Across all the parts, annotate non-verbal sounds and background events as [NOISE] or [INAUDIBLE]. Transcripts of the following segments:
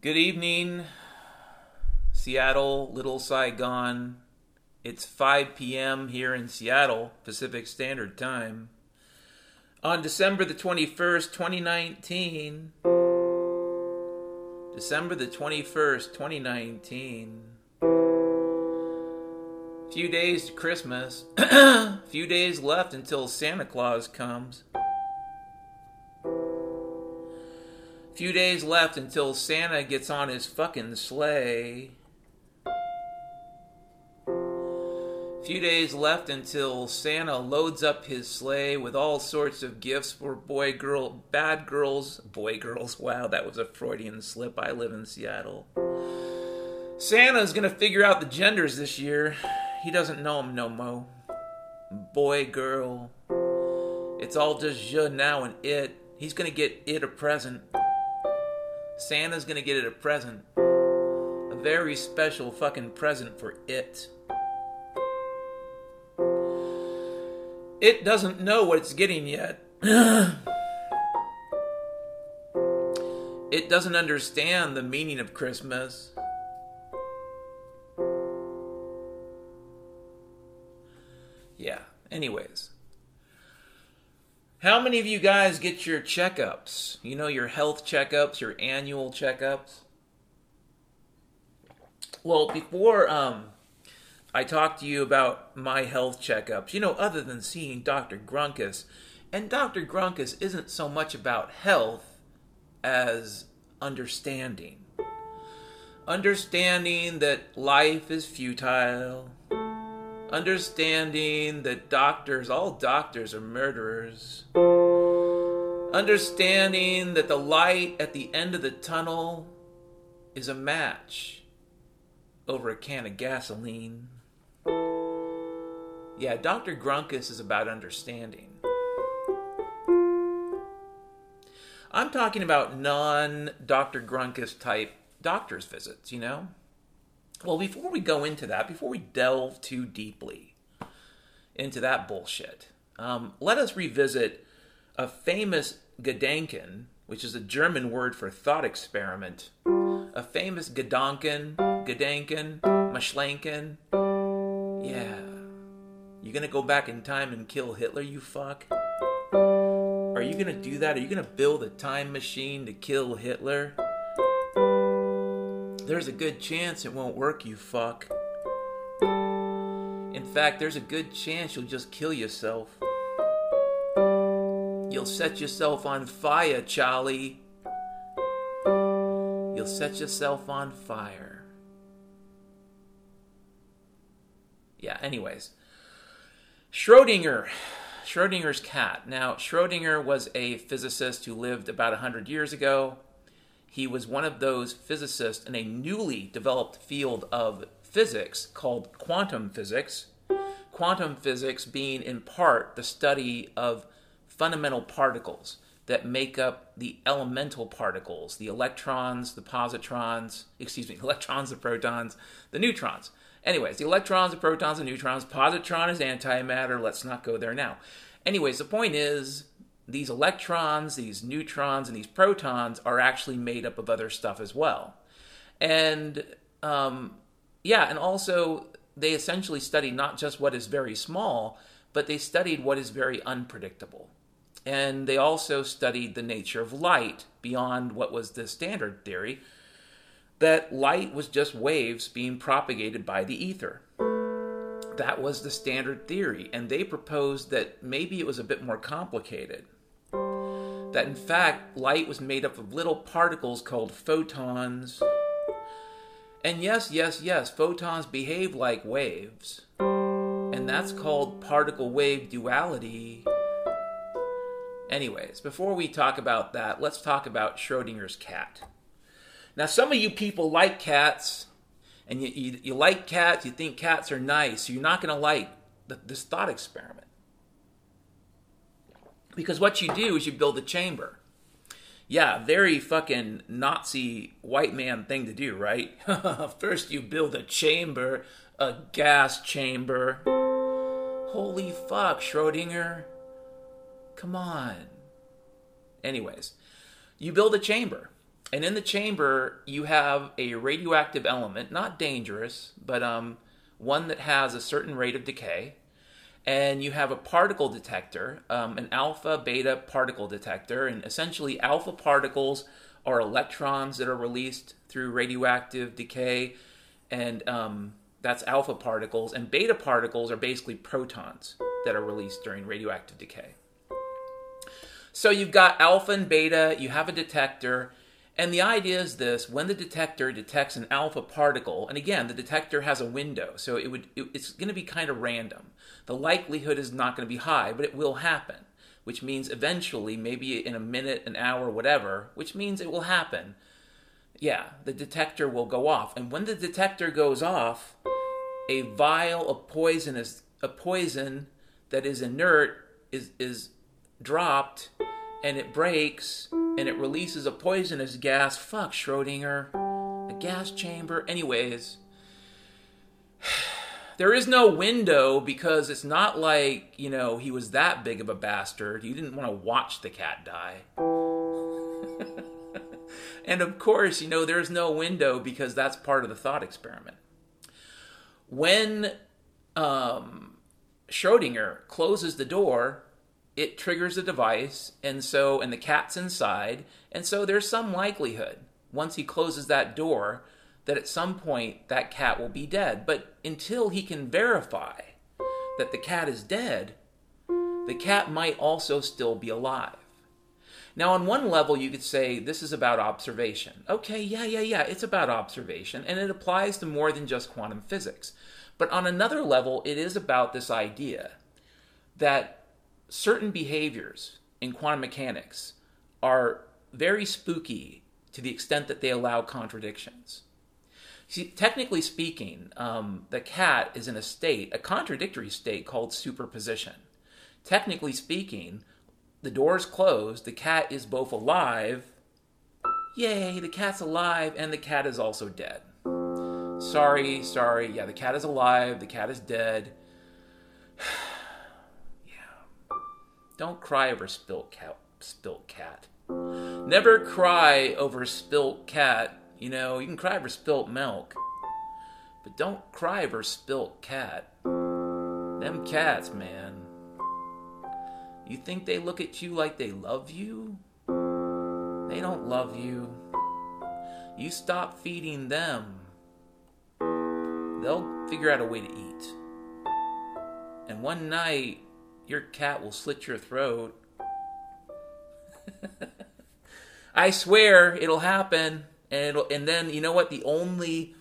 Good evening, Seattle, Little Saigon. It's 5 p.m. here in Seattle, Pacific Standard Time. On December the 21st, 2019. December the 21st, 2019. Few days to Christmas. [CLEARS THROAT] Few days left until Santa Claus comes. Few days left until Santa gets on his fucking sleigh. Few days left until Santa loads up his sleigh with all sorts of gifts for boy, girl, bad girls, boy, girls. Wow, that was a Freudian slip. I live in Seattle. Santa's gonna figure out the genders this year. He doesn't know them no mo. Boy, girl. It's all just je now and it. He's gonna get it a present. Santa's gonna get it a present. A very special fucking present for it. It doesn't know what it's getting yet. it doesn't understand the meaning of Christmas. Yeah, anyways. How many of you guys get your checkups? You know, your health checkups, your annual checkups? Well, before um, I talk to you about my health checkups, you know, other than seeing Dr. Grunkus, and Dr. Grunkus isn't so much about health as understanding. Understanding that life is futile, understanding that doctors, all doctors are murderers, understanding that the light at the end of the tunnel is a match over a can of gasoline. Yeah, Dr. Grunkus is about understanding. I'm talking about non Dr. Grunkus type doctor's visits, you know? Well, before we go into that, before we delve too deeply into that bullshit, um, let us revisit a famous Gedanken, which is a German word for thought experiment. A famous Gedanken, Gedanken, Maschlenken. Yeah. You gonna go back in time and kill Hitler, you fuck? Are you gonna do that? Are you gonna build a time machine to kill Hitler? There's a good chance it won't work, you fuck. In fact, there's a good chance you'll just kill yourself. You'll set yourself on fire, Charlie. You'll set yourself on fire. Yeah, anyways. Schrodinger. Schrodinger's cat. Now, Schrodinger was a physicist who lived about 100 years ago he was one of those physicists in a newly developed field of physics called quantum physics. Quantum physics being in part the study of fundamental particles that make up the elemental particles, the electrons, the positrons, excuse me, [LAUGHS] electrons, the protons, the neutrons. Anyways, the electrons, the protons, the neutrons, positron is antimatter. Let's not go there now. Anyways, the point is these electrons, these neutrons, and these protons are actually made up of other stuff as well. And um, yeah, and also they essentially studied not just what is very small, but they studied what is very unpredictable. And they also studied the nature of light beyond what was the standard theory that light was just waves being propagated by the ether. That was the standard theory, and they proposed that maybe it was a bit more complicated that in fact light was made up of little particles called photons. And yes, yes, yes, photons behave like waves. And that's called particle wave duality. Anyways, before we talk about that, let's talk about Schrodinger's cat. Now, some of you people like cats, and you, you, you like cats, you think cats are nice, so you're not going to like the, this thought experiment. Because what you do is you build a chamber. Yeah, very fucking Nazi white man thing to do, right? [LAUGHS] First, you build a chamber, a gas chamber. Holy fuck, Schrodinger. Come on. Anyways, you build a chamber. and in the chamber, you have a radioactive element, not dangerous, but um, one that has a certain rate of decay. And you have a particle detector, um, an alpha beta particle detector. And essentially, alpha particles are electrons that are released through radioactive decay. And um, that's alpha particles. And beta particles are basically protons that are released during radioactive decay. So you've got alpha and beta, you have a detector, and the idea is this when the detector detects an alpha particle, and again, the detector has a window, so it would it, it's going to be kind of random. The likelihood is not going to be high, but it will happen, which means eventually, maybe in a minute, an hour, whatever, which means it will happen. Yeah, the detector will go off. And when the detector goes off, a vial of poisonous a poison that is inert is is dropped and it breaks and it releases a poisonous gas. Fuck Schrodinger. A gas chamber. Anyways, [SIGHS] [SIGHS] there is no window because it's not like, you know, he was that big of a bastard. You didn't want to watch the cat die. [LAUGHS] and of course, you know, there's no window because that's part of the thought experiment. When um, Schrodinger closes the door, it triggers a device, and so, and the cat's inside, and so there's some likelihood, once he closes that door, that at some point that cat will be dead. But until he can verify that the cat is dead, the cat might also still be alive. Now, on one level, you could say this is about observation. Okay, yeah, yeah, yeah, it's about observation, and it applies to more than just quantum physics. But on another level, it is about this idea that certain behaviors in quantum mechanics are very spooky to the extent that they allow contradictions. See, technically speaking, um, the cat is in a state, a contradictory state called superposition. Technically speaking, the door is closed, the cat is both alive, yay, the cat's alive, and the cat is also dead. Sorry, sorry, yeah, the cat is alive, the cat is dead. [SIGHS] yeah. Don't cry over spilt cat. Spilt cat. Never cry over spilt cat. You know, you can cry over spilt milk, but don't cry over spilt cat. Them cats, man. You think they look at you like they love you? They don't love you. You stop feeding them, they'll figure out a way to eat. And one night, your cat will slit your throat. [LAUGHS] I swear it'll happen. And and then you know what? The only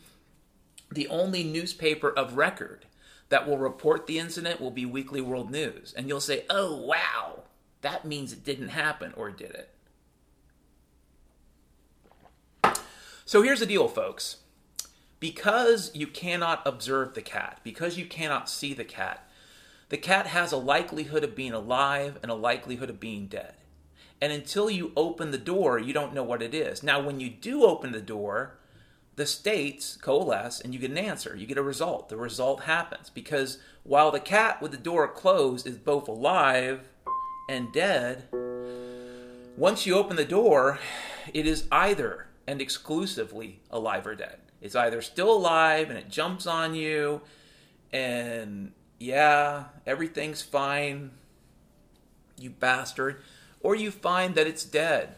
the only newspaper of record that will report the incident will be Weekly World News. And you'll say, oh wow, that means it didn't happen, or did it? So here's the deal, folks. Because you cannot observe the cat, because you cannot see the cat, the cat has a likelihood of being alive and a likelihood of being dead. And until you open the door, you don't know what it is. Now, when you do open the door, the states coalesce and you get an answer. You get a result. The result happens because while the cat with the door closed is both alive and dead, once you open the door, it is either and exclusively alive or dead. It's either still alive and it jumps on you and yeah, everything's fine, you bastard, or you find that it's dead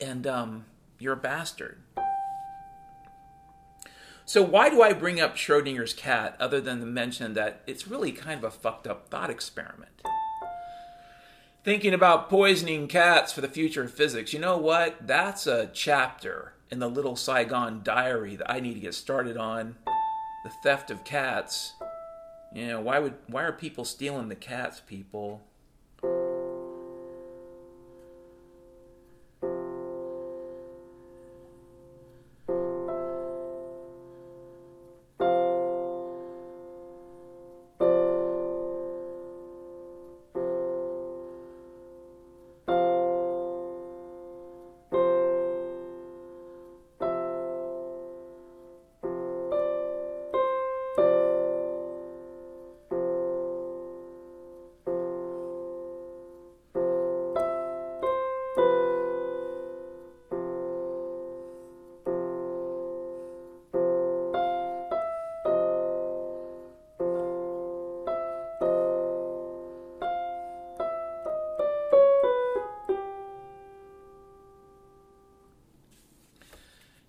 and um, you're a bastard. So, why do I bring up Schrodinger's cat other than to mention that it's really kind of a fucked up thought experiment? Thinking about poisoning cats for the future of physics. You know what? That's a chapter in the Little Saigon diary that I need to get started on. The theft of cats. You know, why would why are people stealing the cats, people?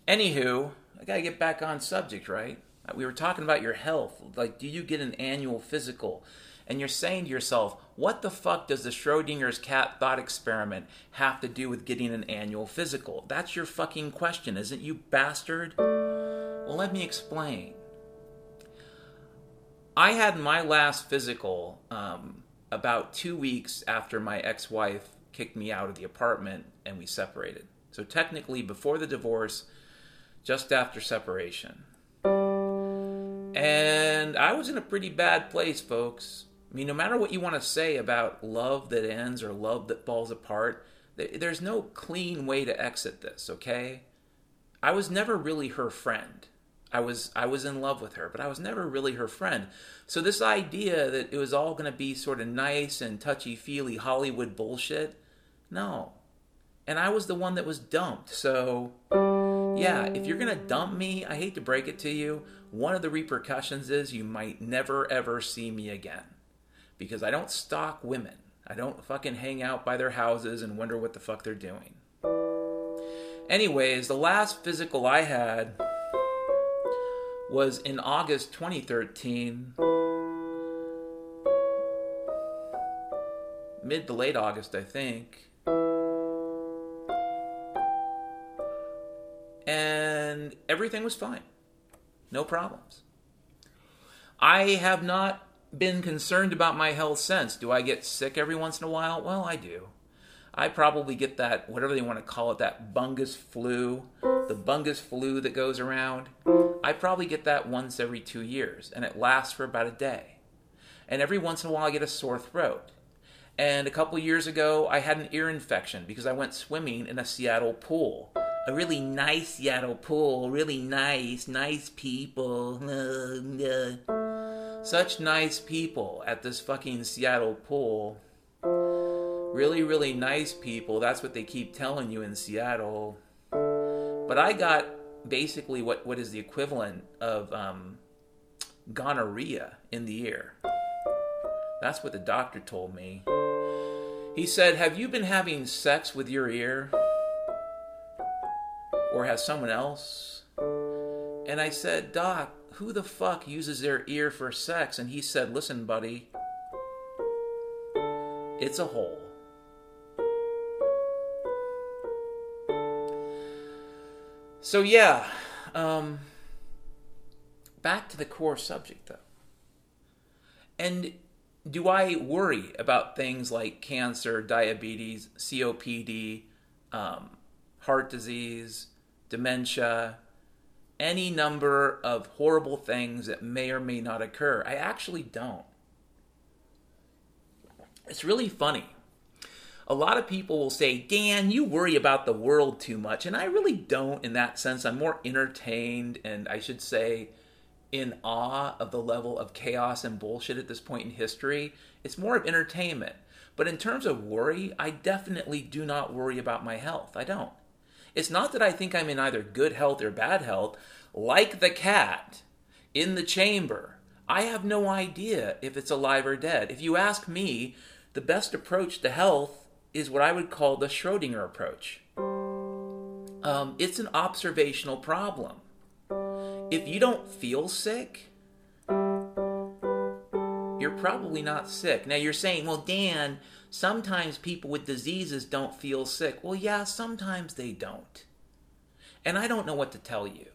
Anywho, I gotta get back on subject, right? We were talking about your health. Like, do you get an annual physical? And you're saying to yourself, what the fuck does the Schrodinger's cat thought experiment have to do with getting an annual physical? That's your fucking question, isn't you bastard? Well, let me explain. I had my last physical um, about two weeks after my ex wife kicked me out of the apartment and we separated. So, technically, before the divorce, just after separation. And I was in a pretty bad place, folks. I mean, no matter what you want to say about love that ends or love that falls apart, there's no clean way to exit this, okay? I was never really her friend. I was I was in love with her, but I was never really her friend. So this idea that it was all going to be sort of nice and touchy-feely Hollywood bullshit, no. And I was the one that was dumped. So yeah, if you're mm. going to dump me, I hate to break it to you, one of the repercussions is you might never ever see me again. Because I don't stalk women. I don't fucking hang out by their houses and wonder what the fuck they're doing. Anyways, the last physical I had was in August 2013. Mid to late August, I think. And everything was fine. No problems. I have not been concerned about my health since. Do I get sick every once in a while? Well, I do. I probably get that, whatever they want to call it, that bungus flu, the bungus flu that goes around. I probably get that once every two years, and it lasts for about a day. And every once in a while, I get a sore throat. And a couple years ago, I had an ear infection because I went swimming in a Seattle pool. A really nice Seattle pool, really nice, nice people. [LAUGHS] Such nice people at this fucking Seattle pool. Really, really nice people. That's what they keep telling you in Seattle. But I got basically what, what is the equivalent of um, gonorrhea in the ear. That's what the doctor told me. He said, Have you been having sex with your ear? Or has someone else? And I said, Doc, who the fuck uses their ear for sex? And he said, Listen, buddy, it's a hole. So, yeah, um, back to the core subject though. And do I worry about things like cancer, diabetes, COPD, um, heart disease, dementia, any number of horrible things that may or may not occur? I actually don't. It's really funny. A lot of people will say, Dan, you worry about the world too much. And I really don't in that sense. I'm more entertained and I should say in awe of the level of chaos and bullshit at this point in history. It's more of entertainment. But in terms of worry, I definitely do not worry about my health. I don't. It's not that I think I'm in either good health or bad health. Like the cat in the chamber, I have no idea if it's alive or dead. If you ask me, the best approach to health is what I would call the Schrodinger approach. Um, it's an observational problem. If you don't feel sick, you're probably not sick. Now you're saying, well, Dan, sometimes people with diseases don't feel sick. Well, yeah, sometimes they don't. And I don't know what to tell you.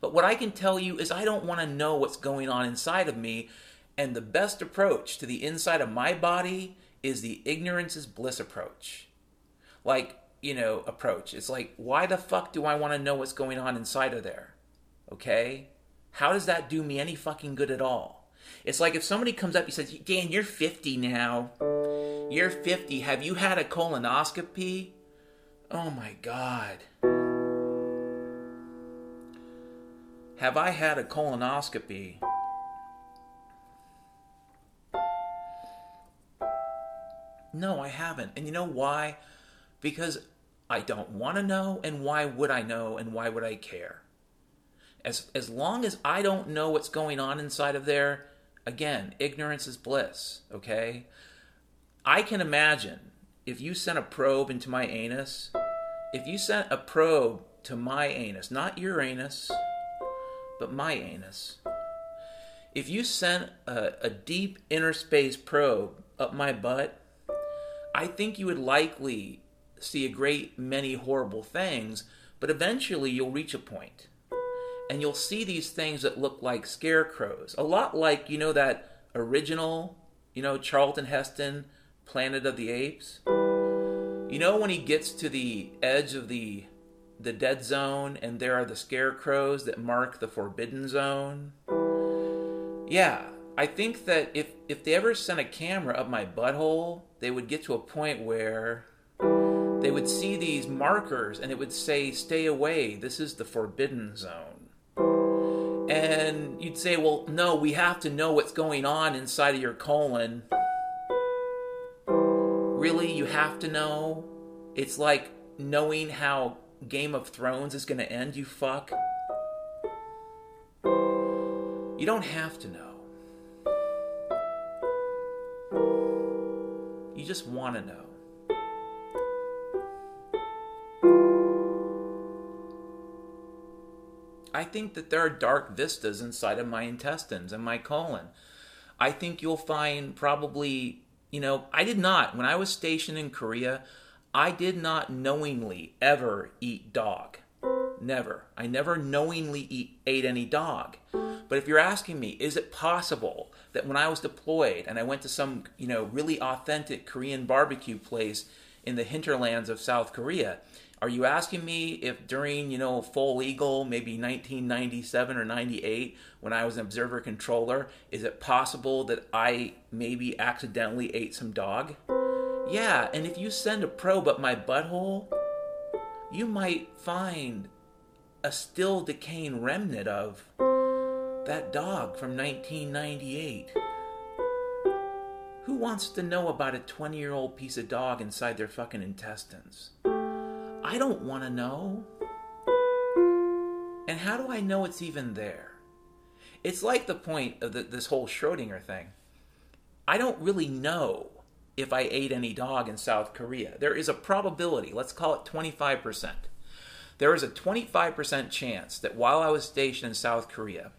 But what I can tell you is I don't want to know what's going on inside of me. And the best approach to the inside of my body is the ignorance is bliss approach. Like, you know, approach. It's like, why the fuck do I want to know what's going on inside of there? Okay? How does that do me any fucking good at all? It's like if somebody comes up and says, Dan, you're 50 now. You're 50. Have you had a colonoscopy? Oh my God. Have I had a colonoscopy? No, I haven't. And you know why? Because I don't want to know, and why would I know, and why would I care? As, as long as I don't know what's going on inside of there, again, ignorance is bliss, okay? I can imagine if you sent a probe into my anus, if you sent a probe to my anus, not your anus, but my anus. If you sent a, a deep inner space probe up my butt, I think you would likely see a great many horrible things, but eventually you'll reach a point and you'll see these things that look like scarecrows. A lot like, you know, that original, you know, Charlton Heston Planet of the Apes. You know when he gets to the edge of the the dead zone and there are the scarecrows that mark the forbidden zone? Yeah, I think that if if they ever sent a camera up my butthole, they would get to a point where they would see these markers and it would say stay away, this is the forbidden zone. And you'd say, well, no, we have to know what's going on inside of your colon. Really? You have to know? It's like knowing how Game of Thrones is going to end, you fuck. You don't have to know. You just want to know. I think that there are dark vistas inside of my intestines and my colon. I think you'll find probably, you know, I did not, when I was stationed in Korea, I did not knowingly ever eat dog. Never. I never knowingly eat, ate any dog. But if you're asking me, is it possible that when I was deployed and I went to some, you know, really authentic Korean barbecue place in the hinterlands of South Korea, are you asking me if during, you know, Foal Eagle, maybe 1997 or 98, when I was an observer controller, is it possible that I maybe accidentally ate some dog? Yeah, and if you send a probe up my butthole, you might find a still decaying remnant of that dog from 1998. Who wants to know about a 20 year old piece of dog inside their fucking intestines? I don't want to know. And how do I know it's even there? It's like the point of the, this whole Schrodinger thing. I don't really know if I ate any dog in South Korea. There is a probability, let's call it 25%. There is a 25% chance that while I was stationed in South Korea,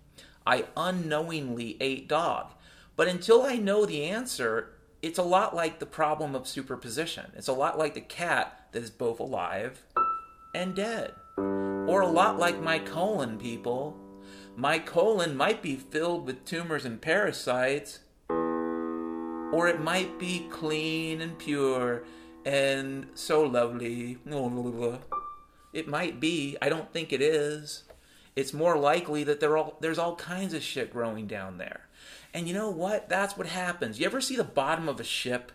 I unknowingly ate dog. But until I know the answer, it's a lot like the problem of superposition. It's a lot like the cat that is both alive and dead. Or a lot like my colon, people. My colon might be filled with tumors and parasites, or it might be clean and pure and so lovely. It might be. I don't think it is. It's more likely that all, there's all kinds of shit growing down there. And you know what? That's what happens. You ever see the bottom of a ship?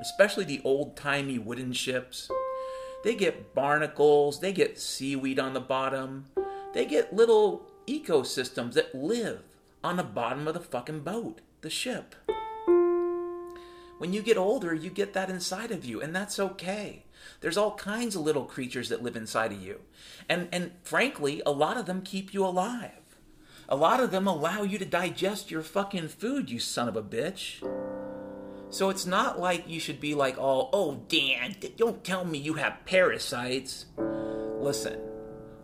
Especially the old timey wooden ships? They get barnacles, they get seaweed on the bottom, they get little ecosystems that live on the bottom of the fucking boat, the ship. When you get older, you get that inside of you, and that's okay. There's all kinds of little creatures that live inside of you. And and frankly, a lot of them keep you alive. A lot of them allow you to digest your fucking food, you son of a bitch. So it's not like you should be like, oh, oh, Dan, don't tell me you have parasites. Listen,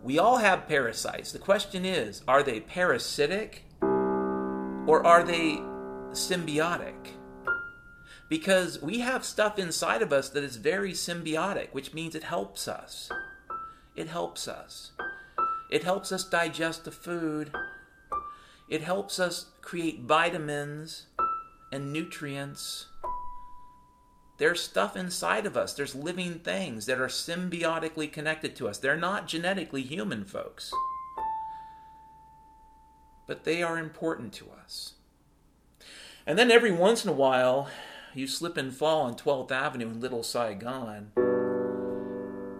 we all have parasites. The question is, are they parasitic or are they symbiotic? Because we have stuff inside of us that is very symbiotic, which means it helps us. It helps us. It helps us digest the food. It helps us create vitamins and nutrients there's stuff inside of us. There's living things that are symbiotically connected to us. They're not genetically human, folks. But they are important to us. And then every once in a while, you slip and fall on 12th Avenue in Little Saigon.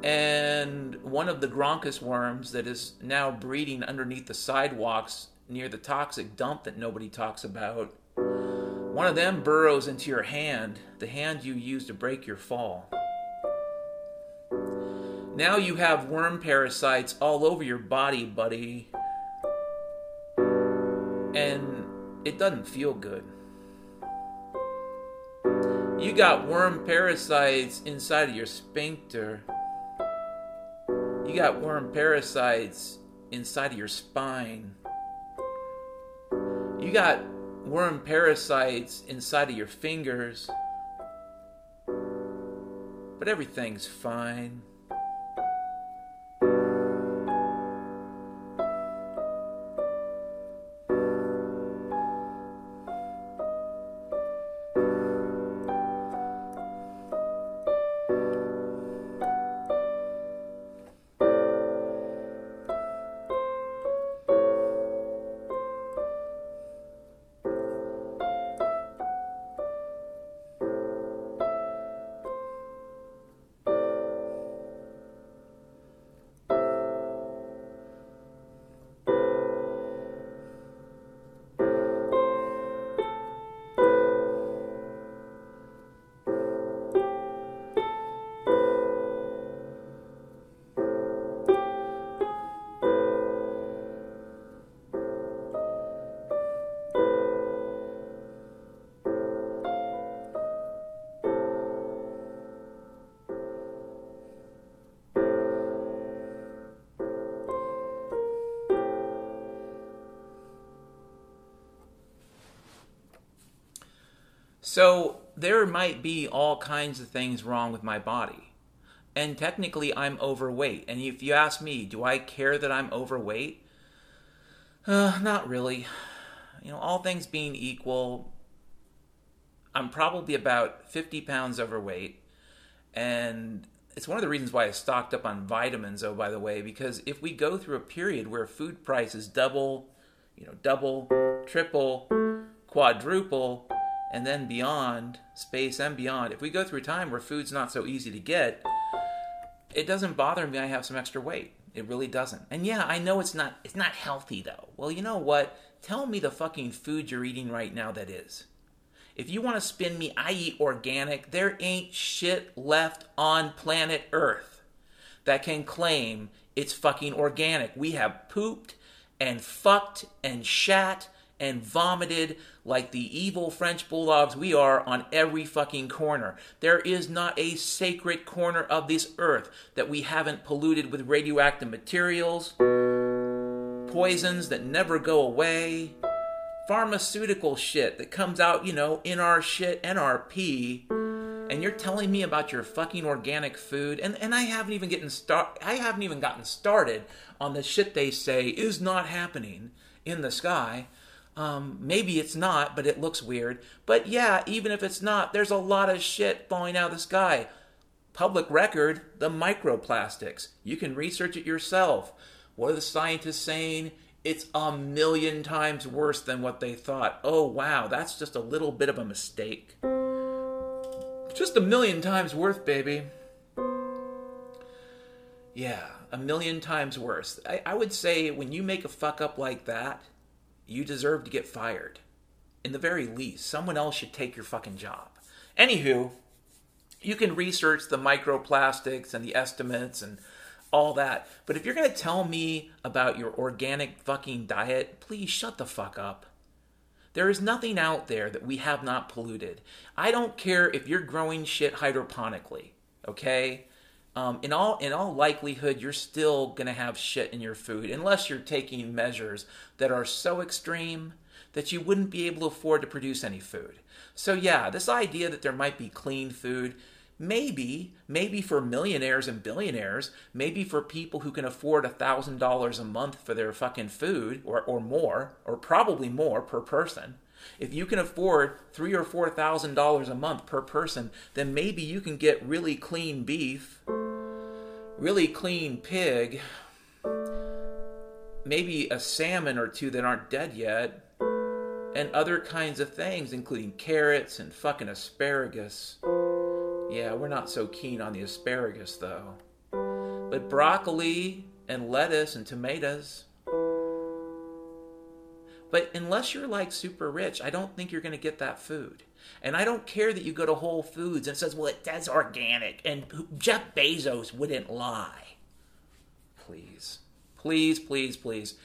And one of the Gronchus worms that is now breeding underneath the sidewalks near the toxic dump that nobody talks about one of them burrows into your hand, the hand you used to break your fall. Now you have worm parasites all over your body, buddy. And it doesn't feel good. You got worm parasites inside of your sphincter. You got worm parasites inside of your spine. You got worm parasites inside of your fingers. But everything's fine. So there might be all kinds of things wrong with my body. And technically, I'm overweight. And if you ask me, do I care that I'm overweight? Uh, not really. You know, all things being equal, I'm probably about 50 pounds overweight. And it's one of the reasons why I stocked up on vitamins, oh, by the way, because if we go through a period where food prices double, you know, double, triple, quadruple, and then beyond, space and beyond, if we go through time where food's not so easy to get, it doesn't bother me I have some extra weight. It really doesn't. And yeah, I know it's not it's not healthy though. Well, you know what? Tell me the fucking food you're eating right now that is. If you want to spin me, I eat organic. There ain't shit left on planet Earth that can claim it's fucking organic. We have pooped and fucked and shat and vomited like the evil French bulldogs we are on every fucking corner. There is not a sacred corner of this earth that we haven't polluted with radioactive materials, poisons that never go away, pharmaceutical shit that comes out, you know, in our shit pee. And you're telling me about your fucking organic food, and, and I haven't even getting start I haven't even gotten started on the shit they say is not happening in the sky. Um, maybe it's not, but it looks weird. But yeah, even if it's not, there's a lot of shit falling out of the sky. Public record, the microplastics. You can research it yourself. What are the scientists saying? It's a million times worse than what they thought. Oh, wow, that's just a little bit of a mistake. Just a million times worse, baby. Yeah, a million times worse. I, I would say when you make a fuck up like that, you deserve to get fired. In the very least, someone else should take your fucking job. Anywho, you can research the microplastics and the estimates and all that. But if you're going to tell me about your organic fucking diet, please shut the fuck up. There is nothing out there that we have not polluted. I don't care if you're growing shit hydroponically, okay? Um, in all in all likelihood, you're still gonna have shit in your food unless you're taking measures that are so extreme that you wouldn't be able to afford to produce any food. So yeah, this idea that there might be clean food, maybe, maybe for millionaires and billionaires, maybe for people who can afford a thousand dollars a month for their fucking food or, or more, or probably more per person. If you can afford three or four thousand dollars a month per person, then maybe you can get really clean beef, really clean pig, maybe a salmon or two that aren't dead yet, and other kinds of things, including carrots and fucking asparagus. Yeah, we're not so keen on the asparagus though. But broccoli and lettuce and tomatoes, but unless you're like super rich, I don't think you're going to get that food. And I don't care that you go to Whole Foods and says, "Well, it, that's organic," and Jeff Bezos wouldn't lie. Please, please, please, please.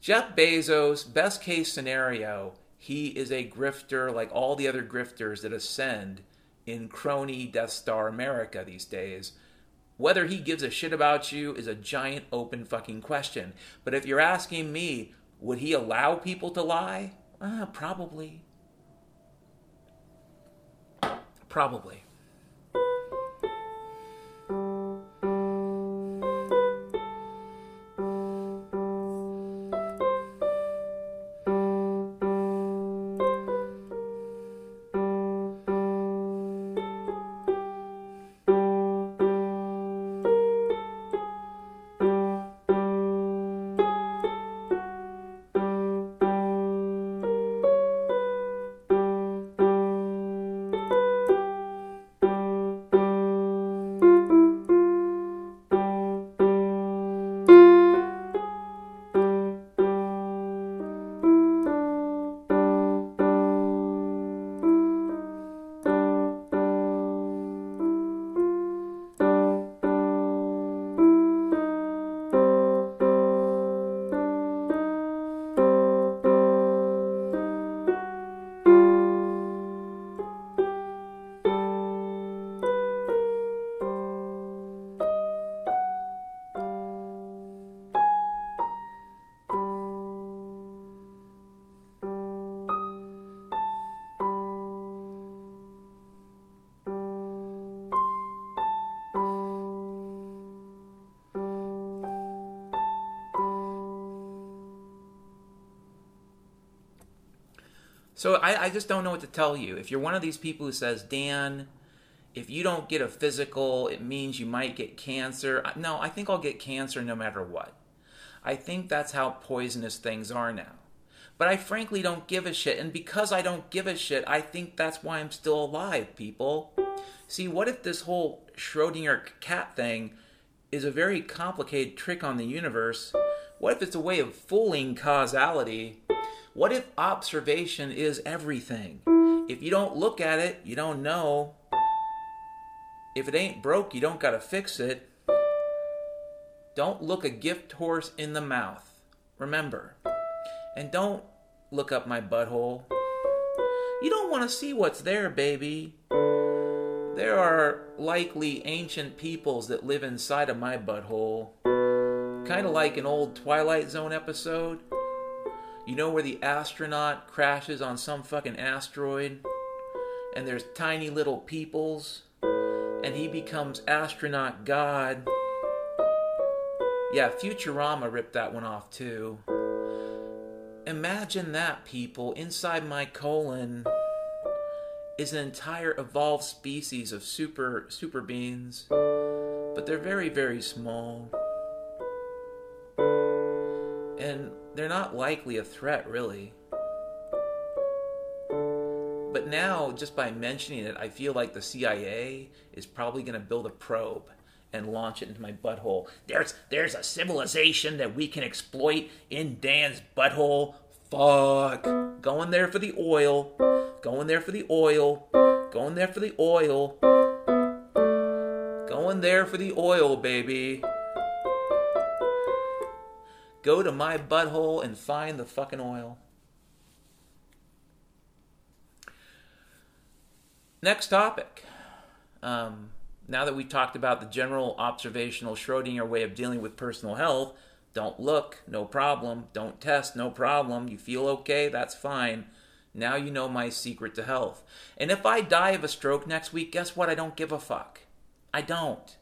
Jeff Bezos, best case scenario, he is a grifter like all the other grifters that ascend in crony Death Star America these days. Whether he gives a shit about you is a giant open fucking question. But if you're asking me, would he allow people to lie? Uh, probably. Probably. So I, I just don't know what to tell you. If you're one of these people who says, Dan, if you don't get a physical, it means you might get cancer. No, I think I'll get cancer no matter what. I think that's how poisonous things are now. But I frankly don't give a shit. And because I don't give a shit, I think that's why I'm still alive, people. See, what if this whole Schrodinger cat thing is a very complicated trick on the universe? What if it's a way of fooling causality? What if observation is everything? If you don't look at it, you don't know. If it ain't broke, you don't gotta fix it. Don't look a gift horse in the mouth. Remember. And don't look up my butthole. You don't want to see what's there, baby. There are likely ancient peoples that live inside of my butthole. Kind of like an old Twilight Zone episode. You know where the astronaut crashes on some fucking asteroid and there's tiny little peoples and he becomes astronaut god? Yeah, Futurama ripped that one off too. Imagine that, people. Inside my colon is an entire evolved species of super super beings, but they're very very small. They're not likely a threat, really. But now, just by mentioning it, I feel like the CIA is probably going to build a probe and launch it into my butthole. There's there's a civilization that we can exploit in Dan's butthole. Fuck. Going there for the oil. Going there for the oil. Going there for the oil. Going there for the oil, baby. Go to my butthole and find the fucking oil. Next topic. Um, now that we talked about the general observational Schrodinger way of dealing with personal health, don't look, no problem. Don't test, no problem. You feel okay, that's fine. Now you know my secret to health. And if I die of a stroke next week, guess what? I don't give a fuck. I don't.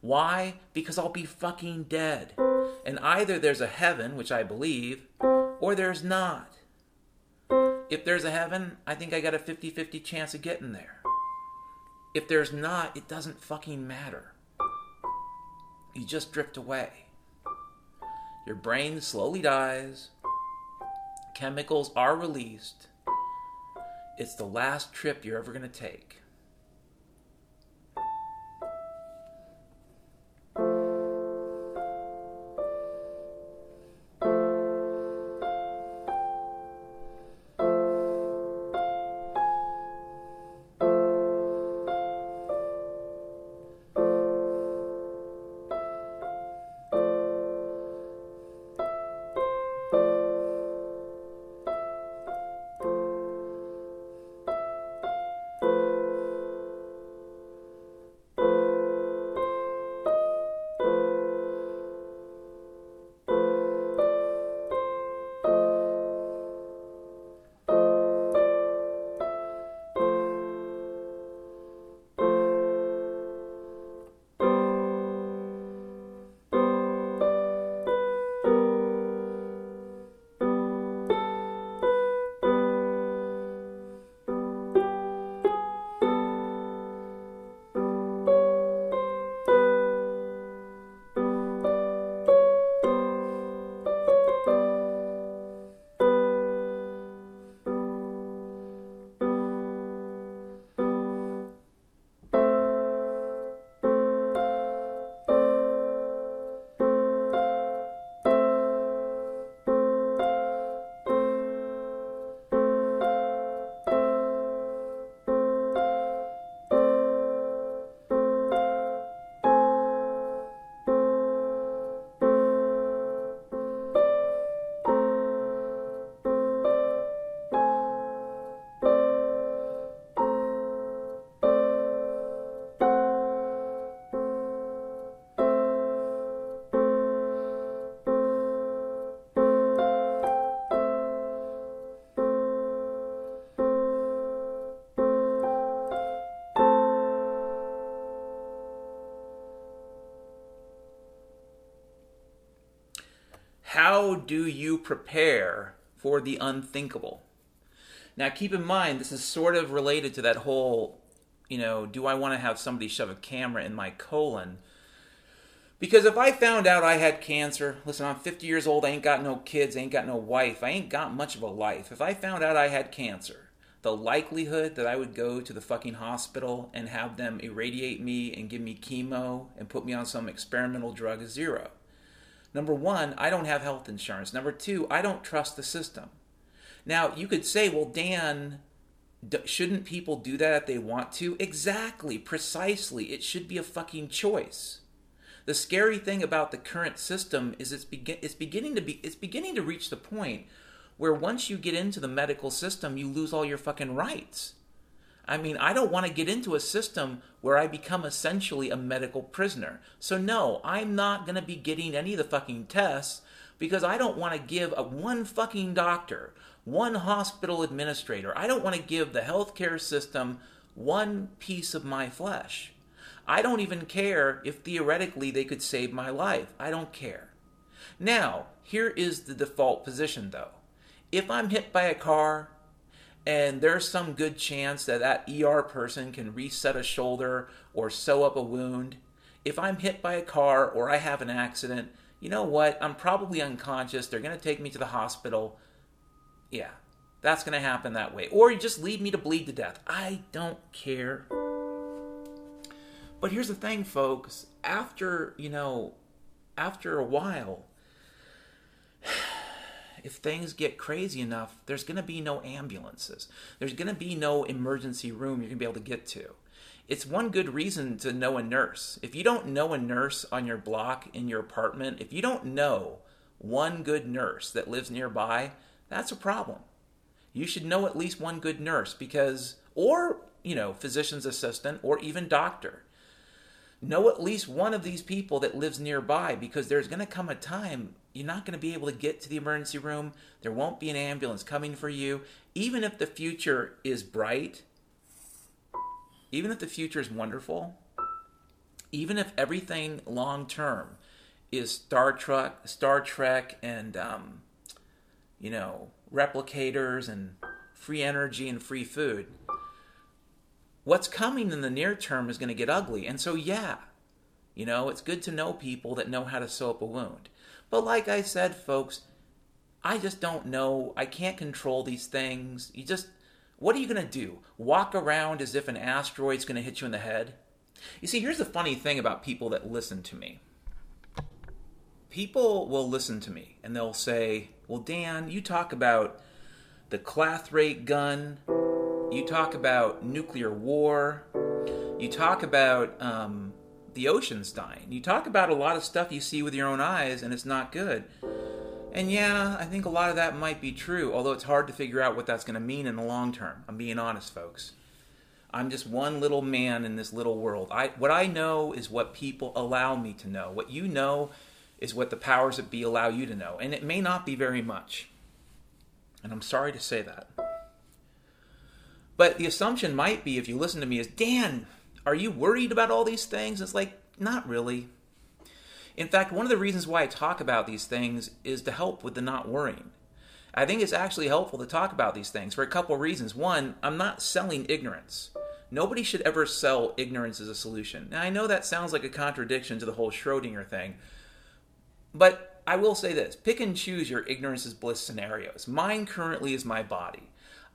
Why? Because I'll be fucking dead. And either there's a heaven, which I believe, or there's not. If there's a heaven, I think I got a 50 50 chance of getting there. If there's not, it doesn't fucking matter. You just drift away. Your brain slowly dies, chemicals are released. It's the last trip you're ever going to take. How do you prepare for the unthinkable? Now, keep in mind, this is sort of related to that whole, you know, do I want to have somebody shove a camera in my colon? Because if I found out I had cancer, listen, I'm 50 years old, I ain't got no kids, I ain't got no wife, I ain't got much of a life. If I found out I had cancer, the likelihood that I would go to the fucking hospital and have them irradiate me and give me chemo and put me on some experimental drug is zero. Number one, I don't have health insurance. Number two, I don't trust the system. Now, you could say, well, Dan, shouldn't people do that if they want to? Exactly, precisely. It should be a fucking choice. The scary thing about the current system is it's, begin- it's beginning to be it's beginning to reach the point where once you get into the medical system, you lose all your fucking rights. I mean, I don't want to get into a system where I become essentially a medical prisoner. So no, I'm not going to be getting any of the fucking tests because I don't want to give a one fucking doctor, one hospital administrator, I don't want to give the healthcare system one piece of my flesh. I don't even care if theoretically they could save my life. I don't care. Now, here is the default position though. If I'm hit by a car and there's some good chance that that ER person can reset a shoulder or sew up a wound, if I'm hit by a car or I have an accident, you know what? I'm probably unconscious. They're going to take me to the hospital. Yeah, that's going to happen that way. Or you just leave me to bleed to death. I don't care. But here's the thing, folks. After, you know, after a while, if things get crazy enough, there's going to be no ambulances. There's going to be no emergency room you're going to be able to get to it's one good reason to know a nurse. If you don't know a nurse on your block in your apartment, if you don't know one good nurse that lives nearby, that's a problem. You should know at least one good nurse because, or, you know, physician's assistant or even doctor. Know at least one of these people that lives nearby because there's going to come a time you're not going to be able to get to the emergency room. There won't be an ambulance coming for you. Even if the future is bright even if the future is wonderful, even if everything long term is Star Trek, Star Trek, and um, you know replicators and free energy and free food, what's coming in the near term is going to get ugly. And so, yeah, you know, it's good to know people that know how to sew up a wound. But like I said, folks, I just don't know. I can't control these things. You just what are you going to do? Walk around as if an asteroid's going to hit you in the head? You see, here's the funny thing about people that listen to me. People will listen to me and they'll say, Well, Dan, you talk about the Clathrate gun, you talk about nuclear war, you talk about um, the oceans dying, you talk about a lot of stuff you see with your own eyes and it's not good. And yeah, I think a lot of that might be true, although it's hard to figure out what that's going to mean in the long term. I'm being honest, folks. I'm just one little man in this little world. I what I know is what people allow me to know. What you know is what the powers that be allow you to know, and it may not be very much. And I'm sorry to say that. But the assumption might be if you listen to me is, "Dan, are you worried about all these things?" It's like, "Not really." In fact, one of the reasons why I talk about these things is to help with the not worrying. I think it's actually helpful to talk about these things for a couple of reasons. One, I'm not selling ignorance. Nobody should ever sell ignorance as a solution. Now, I know that sounds like a contradiction to the whole Schrodinger thing, but I will say this pick and choose your ignorance is bliss scenarios. Mine currently is my body.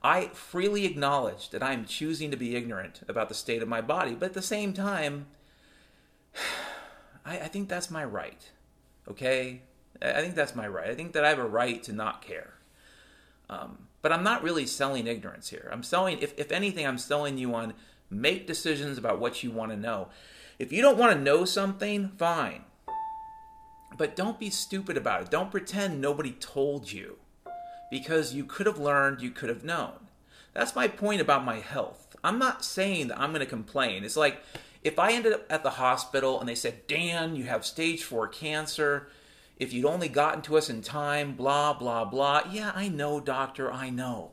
I freely acknowledge that I'm choosing to be ignorant about the state of my body, but at the same time, [SIGHS] I, I think that's my right. Okay? I think that's my right. I think that I have a right to not care. Um, but I'm not really selling ignorance here. I'm selling, if, if anything, I'm selling you on make decisions about what you want to know. If you don't want to know something, fine. But don't be stupid about it. Don't pretend nobody told you. Because you could have learned, you could have known. That's my point about my health. I'm not saying that I'm going to complain. It's like if I ended up at the hospital and they said, Dan, you have stage four cancer, if you'd only gotten to us in time, blah, blah, blah. Yeah, I know, doctor, I know.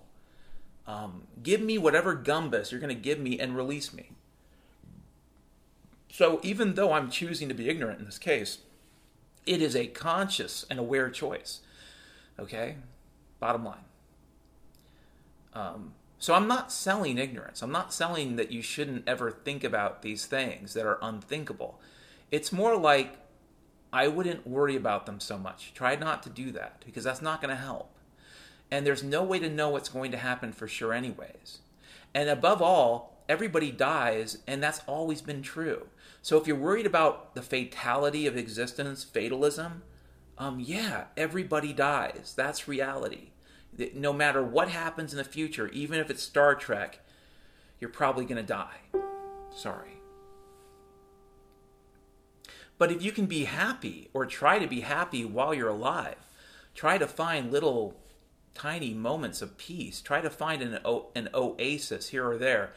Um, give me whatever gumbus you're going to give me and release me. So even though I'm choosing to be ignorant in this case, It is a conscious and aware choice. Okay? Bottom line. Um, so I'm not selling ignorance. I'm not selling that you shouldn't ever think about these things that are unthinkable. It's more like I wouldn't worry about them so much. Try not to do that because that's not going to help. And there's no way to know what's going to happen for sure, anyways. And above all, everybody dies, and that's always been true. So if you're worried about the fatality of existence, fatalism, um, yeah, everybody dies. That's reality. No matter what happens in the future, even if it's Star Trek, you're probably going to die. Sorry. But if you can be happy or try to be happy while you're alive, try to find little tiny moments of peace. Try to find an, an oasis here or there,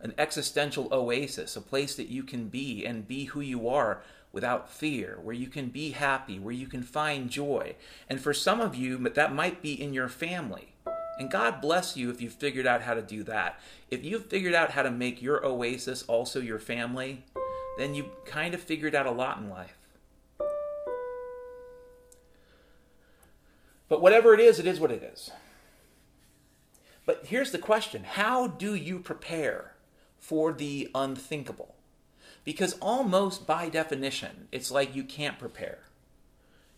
an existential oasis, a place that you can be and be who you are without fear, where you can be happy, where you can find joy. And for some of you, that might be in your family. And God bless you if you've figured out how to do that. If you've figured out how to make your oasis also your family, then you kind of figured out a lot in life. But whatever it is, it is what it is. But here's the question How do you prepare for the unthinkable? Because almost by definition, it's like you can't prepare.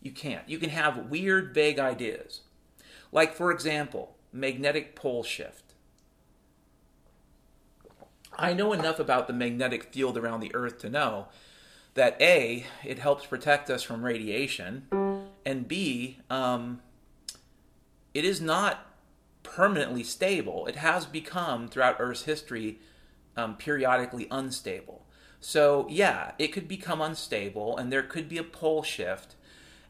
You can't. You can have weird, vague ideas. Like, for example, magnetic pole shift. I know enough about the magnetic field around the Earth to know that A, it helps protect us from radiation, and B, um, it is not permanently stable. It has become, throughout Earth's history, um, periodically unstable. So, yeah, it could become unstable and there could be a pole shift.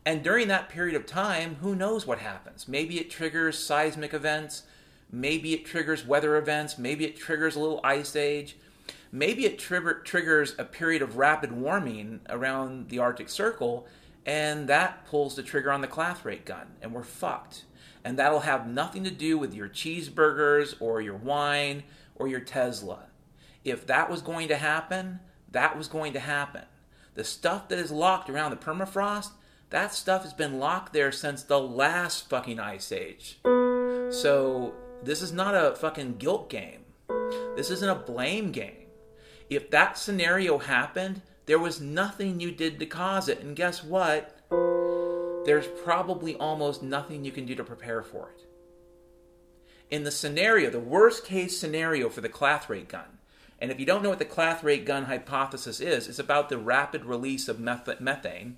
And during that period of time, who knows what happens? Maybe it triggers seismic events. Maybe it triggers weather events. Maybe it triggers a little ice age. Maybe it trigger, triggers a period of rapid warming around the Arctic Circle, and that pulls the trigger on the Clathrate gun, and we're fucked and that'll have nothing to do with your cheeseburgers or your wine or your Tesla. If that was going to happen, that was going to happen. The stuff that is locked around the permafrost, that stuff has been locked there since the last fucking ice age. So, this is not a fucking guilt game. This isn't a blame game. If that scenario happened, there was nothing you did to cause it. And guess what? there's probably almost nothing you can do to prepare for it. In the scenario, the worst case scenario for the Clathrate gun, and if you don't know what the Clathrate gun hypothesis is, it's about the rapid release of meth- methane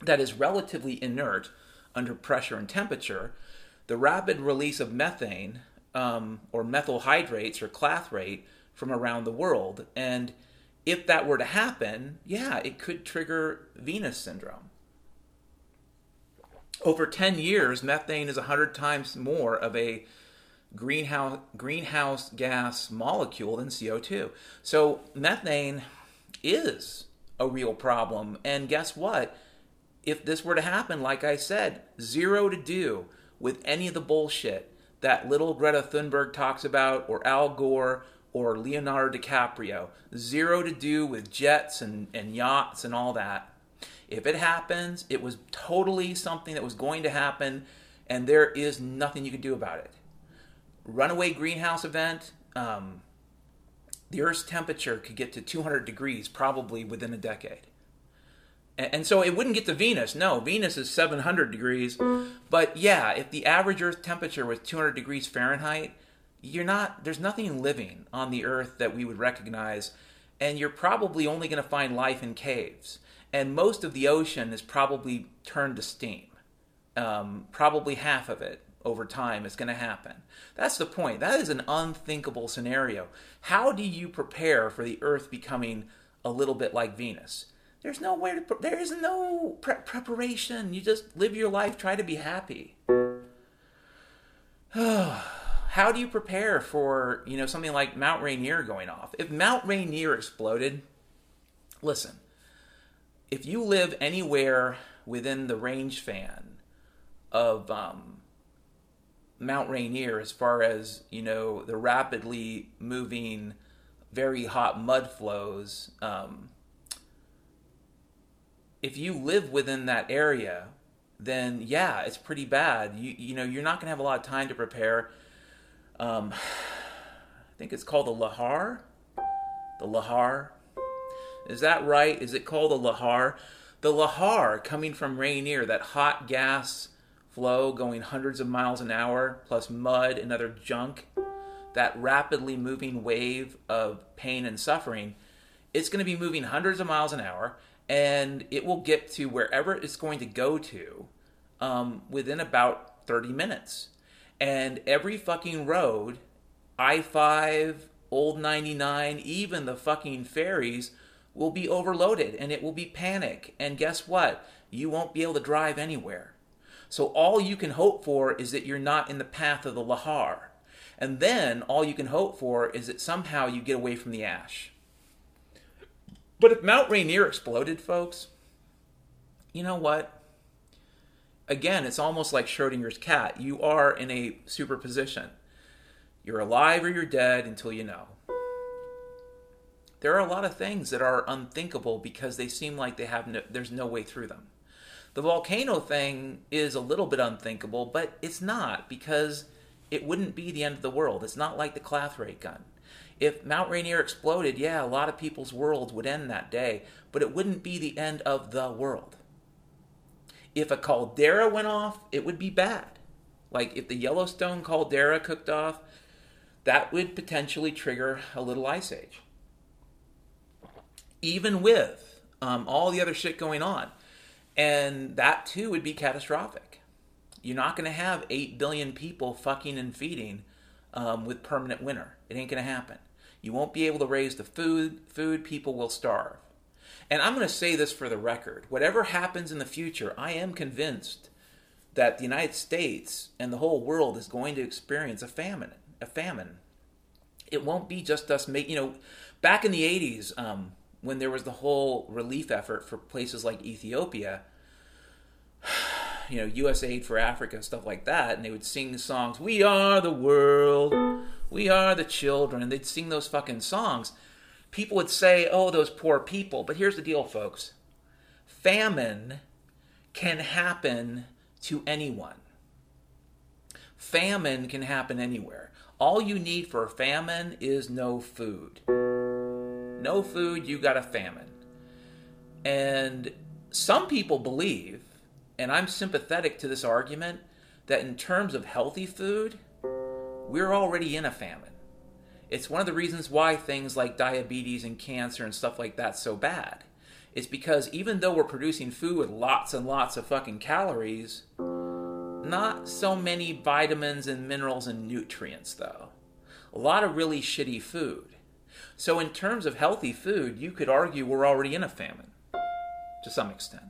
that is relatively inert under pressure and temperature. The rapid release of methane um, or methyl hydrates or clathrate from around the world. And if that were to happen, yeah, it could trigger Venus syndrome over 10 years, methane is 100 times more of a greenhouse greenhouse gas molecule than CO2. So methane is a real problem. And guess what? If this were to happen, like I said, zero to do with any of the bullshit that little Greta Thunberg talks about, or Al Gore, or Leonardo DiCaprio. Zero to do with jets and, and yachts and all that. If it happens, it was totally something that was going to happen, and there is nothing you can do about it. Runaway greenhouse event, um, the Earth's temperature could get to 200 degrees probably within a decade. And, and so it wouldn't get to Venus. No, Venus is 700 degrees. But yeah, if the average Earth temperature was 200 degrees Fahrenheit, you're not, there's nothing living on the Earth that we would recognize. And you're probably only going to find life in caves and most of the ocean is probably turned to steam. Um, probably half of it over time is going to happen. That's the point. That is an unthinkable scenario. How do you prepare for the Earth becoming a little bit like Venus? There's no way to. Pre- there is no pre- preparation. You just live your life. Try to be happy. [SIGHS] How do you prepare for you know something like Mount Rainier going off? If Mount Rainier exploded, listen if you live anywhere within the range fan of um, Mount Rainier, as far as you know, the rapidly moving, very hot mud flows, um, if you live within that area, then yeah, it's pretty bad. You you know you're not to have a lot of time to prepare. Um, I think it's called the lahar. The lahar. Is that right? Is it called the lahar? The lahar coming from Rainier, that hot gas flow going hundreds of miles an hour, plus mud and other junk, that rapidly moving wave of pain and suffering, it's going to be moving hundreds of miles an hour and it will get to wherever it's going to go to um, within about 30 minutes. And every fucking road, I 5, Old 99, even the fucking ferries, will be overloaded and it will be panic. And guess what? You won't be able to drive anywhere. So all you can hope for is that you're not in the path of the Lahar. And then all you can hope for is that somehow you get away from the ash. But if Mount Rainier exploded, folks, you know what? Again, it's almost like Schrodinger's cat. You are in a superposition. You're alive or you're dead until you know. There are a lot of things that are unthinkable because they seem like they have no, there's no way through them. The volcano thing is a little bit unthinkable, but it's not because it wouldn't be the end of the world. It's not like the Clathrate gun if Mount Rainier exploded, yeah, a lot of people's worlds would end that day, but it wouldn't be the end of the world. If a caldera went off, it would be bad. Like if the Yellowstone caldera cooked off, that would potentially trigger a little ice age. Even with um, all the other shit going on. And that too would be catastrophic. You're not going to have 8 billion people fucking and feeding um, with permanent winter. It ain't going to happen. You won't be able to raise the food, food people will starve. And I'm going to say this for the record. Whatever happens in the future, I am convinced that the United States and the whole world is going to experience a famine, a famine. It won't be just us make, you know, back in the 80s um, when there was the whole relief effort for places like Ethiopia, [SIGHS] you know, USA for Africa, and stuff like that, and they would sing songs, We are the world, we are the children, and they'd sing those fucking songs. People would say, Oh, those poor people. But here's the deal, folks famine can happen to anyone. Famine can happen anywhere. All you need for a famine is no food. No food, you got a famine. And some people believe and I'm sympathetic to this argument that in terms of healthy food, we're already in a famine. It's one of the reasons why things like diabetes and cancer and stuff like that's so bad. It's because even though we're producing food with lots and lots of fucking calories, not so many vitamins and minerals and nutrients though. A lot of really shitty food. So in terms of healthy food, you could argue we're already in a famine to some extent.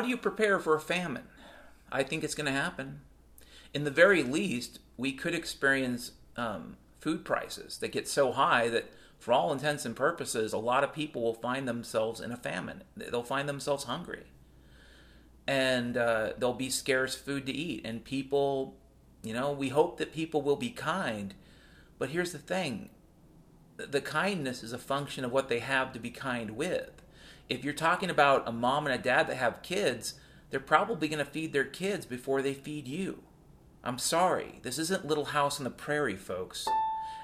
How do you prepare for a famine? I think it's going to happen. In the very least, we could experience um, food prices that get so high that, for all intents and purposes, a lot of people will find themselves in a famine. They'll find themselves hungry. And uh, there'll be scarce food to eat. And people, you know, we hope that people will be kind. But here's the thing the kindness is a function of what they have to be kind with if you're talking about a mom and a dad that have kids, they're probably going to feed their kids before they feed you. I'm sorry. This isn't Little House on the Prairie, folks.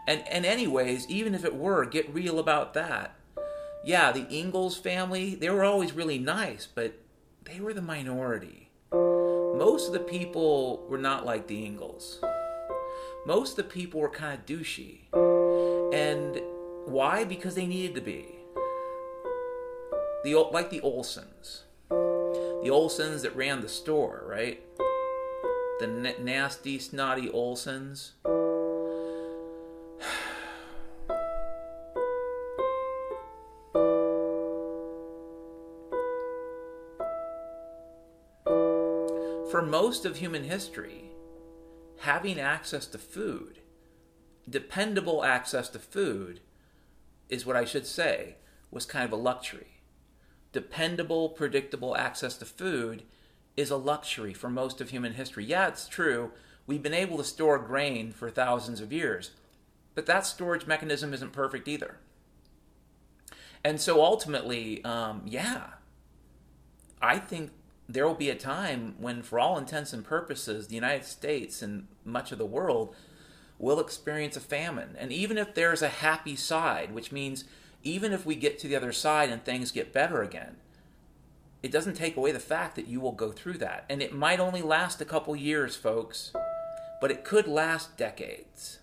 And and anyways, even if it were, get real about that. Yeah, the Ingalls family, they were always really nice, but they were the minority. Most of the people were not like the Ingalls. Most of the people were kind of douchey. And why? Because they needed to be the like the Olesons, the Olesons that ran the store, right? The nasty, snotty Olesons. [SIGHS] For most of human history, having access to food, dependable access to food, is what I should say, was kind of a luxury. Dependable, predictable access to food is a luxury for most of human history. Yeah, it's true. We've been able to store grain for thousands of years, but that storage mechanism isn't perfect either. And so ultimately, um, yeah, I think there will be a time when, for all intents and purposes, the United States and much of the world will experience a famine. And even if there's a happy side, which means even if we get to the other side and things get better again, it doesn't take away the fact that you will go through that. And it might only last a couple years, folks, but it could last decades.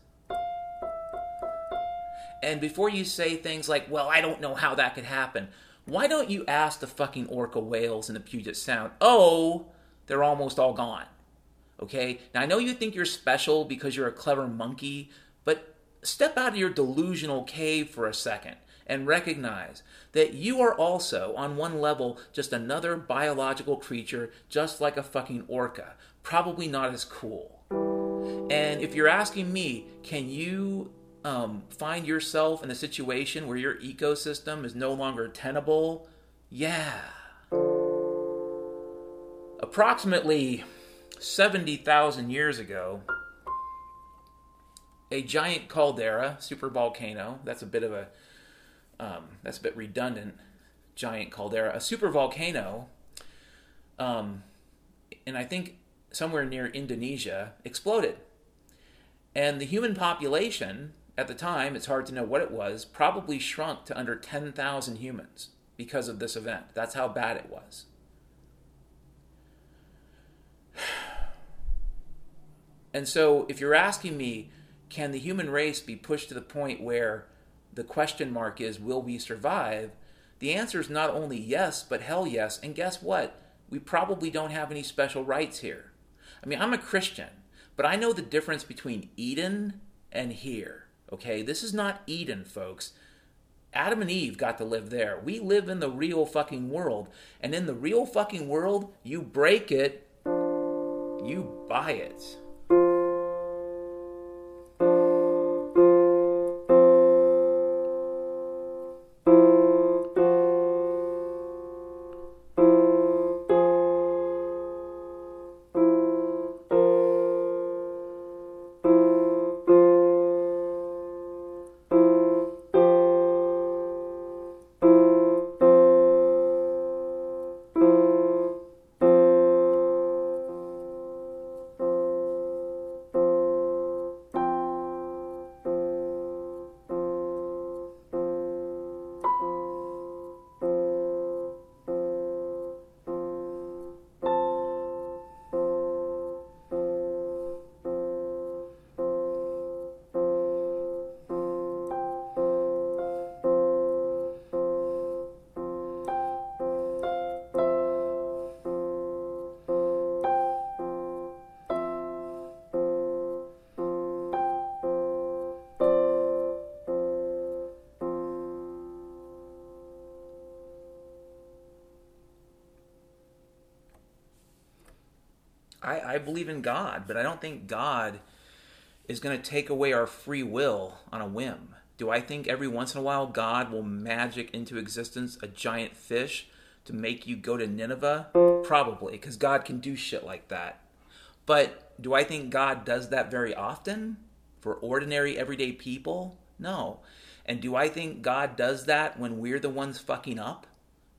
And before you say things like, well, I don't know how that could happen, why don't you ask the fucking orca whales in the Puget Sound? Oh, they're almost all gone. Okay? Now, I know you think you're special because you're a clever monkey, but step out of your delusional cave for a second and recognize that you are also, on one level, just another biological creature, just like a fucking orca. Probably not as cool. And if you're asking me, can you um, find yourself in a situation where your ecosystem is no longer tenable? Yeah. Approximately 70,000 years ago, a giant caldera, supervolcano, that's a bit of a um, that's a bit redundant, giant caldera, a supervolcano, um, and I think somewhere near Indonesia, exploded. And the human population at the time, it's hard to know what it was, probably shrunk to under 10,000 humans because of this event. That's how bad it was. [SIGHS] And so, if you're asking me, can the human race be pushed to the point where the question mark is, will we survive? The answer is not only yes, but hell yes. And guess what? We probably don't have any special rights here. I mean, I'm a Christian, but I know the difference between Eden and here. Okay? This is not Eden, folks. Adam and Eve got to live there. We live in the real fucking world. And in the real fucking world, you break it, you buy it. I, believe in God, but I don't think God is going to take away our free will on a whim. Do I think every once in a while God will magic into existence a giant fish to make you go to Nineveh? Probably, because God can do shit like that. But do I think God does that very often for ordinary, everyday people? No. And do I think God does that when we're the ones fucking up?